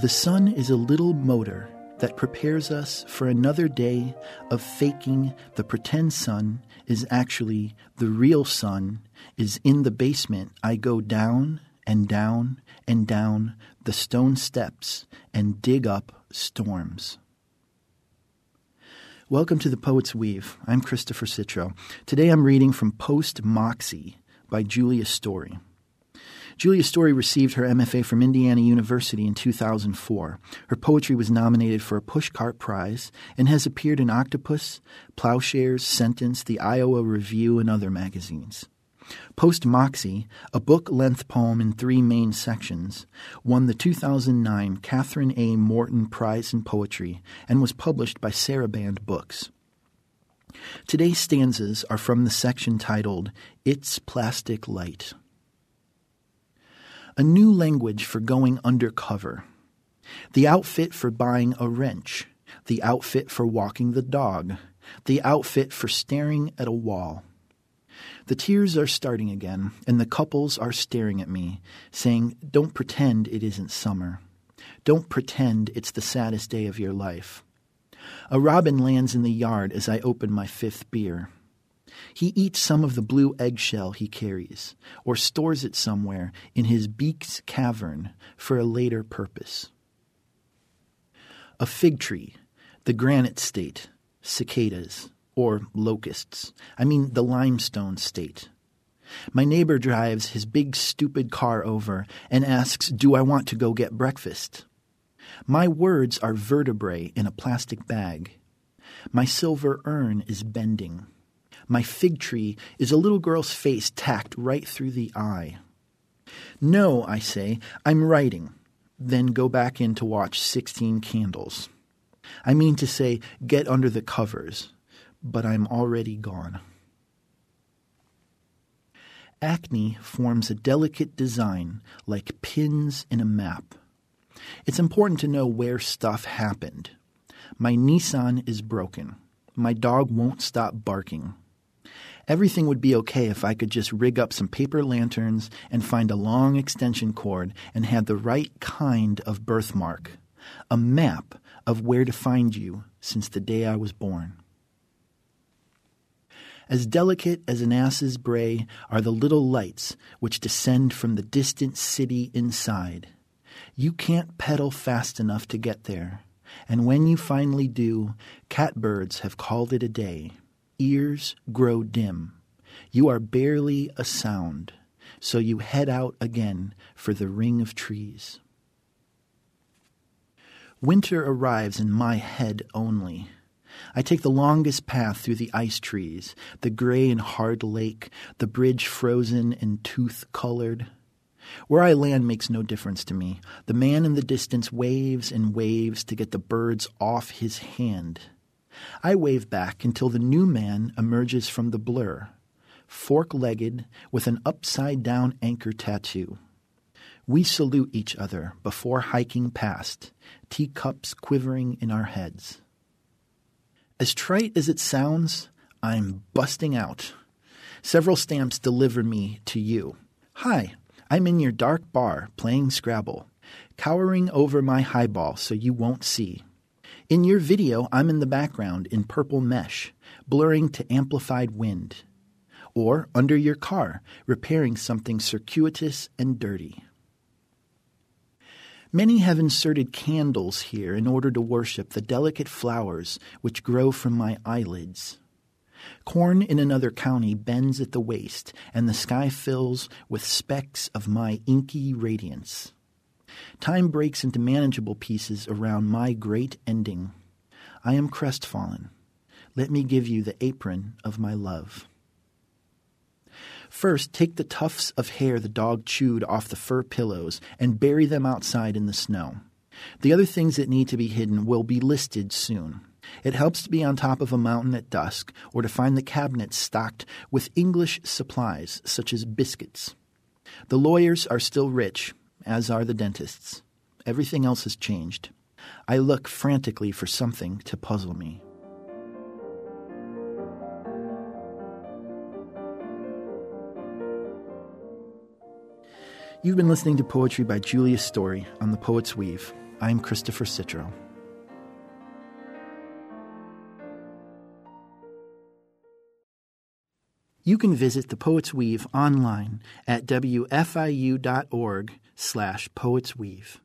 The sun is a little motor that prepares us for another day of faking the pretend sun is actually the real sun, is in the basement. I go down and down and down the stone steps and dig up storms. Welcome to the Poet's Weave. I'm Christopher Citro. Today I'm reading from Post Moxie by Julia Story. Julia Story received her MFA from Indiana University in 2004. Her poetry was nominated for a Pushcart Prize and has appeared in Octopus, Ploughshares, Sentence, the Iowa Review, and other magazines. Post Moxie, a book length poem in three main sections, won the 2009 Kathryn A. Morton Prize in Poetry and was published by Sarabande Books. Today's stanzas are from the section titled It's Plastic Light a new language for going undercover, the outfit for buying a wrench, the outfit for walking the dog, the outfit for staring at a wall. The tears are starting again, and the couples are staring at me, saying, Don't pretend it isn't summer. Don't pretend it's the saddest day of your life. A robin lands in the yard as I open my fifth beer. He eats some of the blue eggshell he carries, or stores it somewhere in his beak's cavern for a later purpose. A fig tree, the granite state, cicadas, or locusts. I mean the limestone state. My neighbor drives his big stupid car over and asks, Do I want to go get breakfast? My words are vertebrae in a plastic bag. My silver urn is bending. My fig tree is a little girl's face tacked right through the eye. No, I say, I'm writing. Then go back in to watch Sixteen Candles. I mean to say, get under the covers, but I'm already gone. Acne forms a delicate design like pins in a map. It's important to know where stuff happened. My Nissan is broken. My dog won't stop barking. Everything would be okay if I could just rig up some paper lanterns and find a long extension cord and had the right kind of birthmark a map of where to find you since the day I was born. As delicate as an ass's bray are the little lights which descend from the distant city inside. You can't pedal fast enough to get there, and when you finally do, catbirds have called it a day ears grow dim. You are barely a sound, so you head out again for the ring of trees. Winter arrives in my head only. I take the longest path through the ice trees, the gray and hard lake, the bridge frozen and tooth colored. Where I land makes no difference to me. The man in the distance waves and waves to get the birds off his hand. I wave back until the new man emerges from the blur, fork legged with an upside down anchor tattoo. We salute each other before hiking past, teacups quivering in our heads. As trite as it sounds, I'm busting out. Several stamps deliver me to you. Hi, I'm in your dark bar playing Scrabble, cowering over my highball so you won't see. In your video, I'm in the background in purple mesh, blurring to amplified wind. Or under your car, repairing something circuitous and dirty. Many have inserted candles here in order to worship the delicate flowers which grow from my eyelids. Corn in another county bends at the waist, and the sky fills with specks of my inky radiance. Time breaks into manageable pieces around my great ending. I am crestfallen. Let me give you the apron of my love. First, take the tufts of hair the dog chewed off the fur pillows and bury them outside in the snow. The other things that need to be hidden will be listed soon. It helps to be on top of a mountain at dusk or to find the cabinets stocked with English supplies such as biscuits. The lawyers are still rich, as are the dentists. Everything else has changed. I look frantically for something to puzzle me. You've been listening to poetry by Julia Story on The Poet's Weave. I'm Christopher Citro. You can visit the Poets Weave online at wfiu.org slash poetsweave.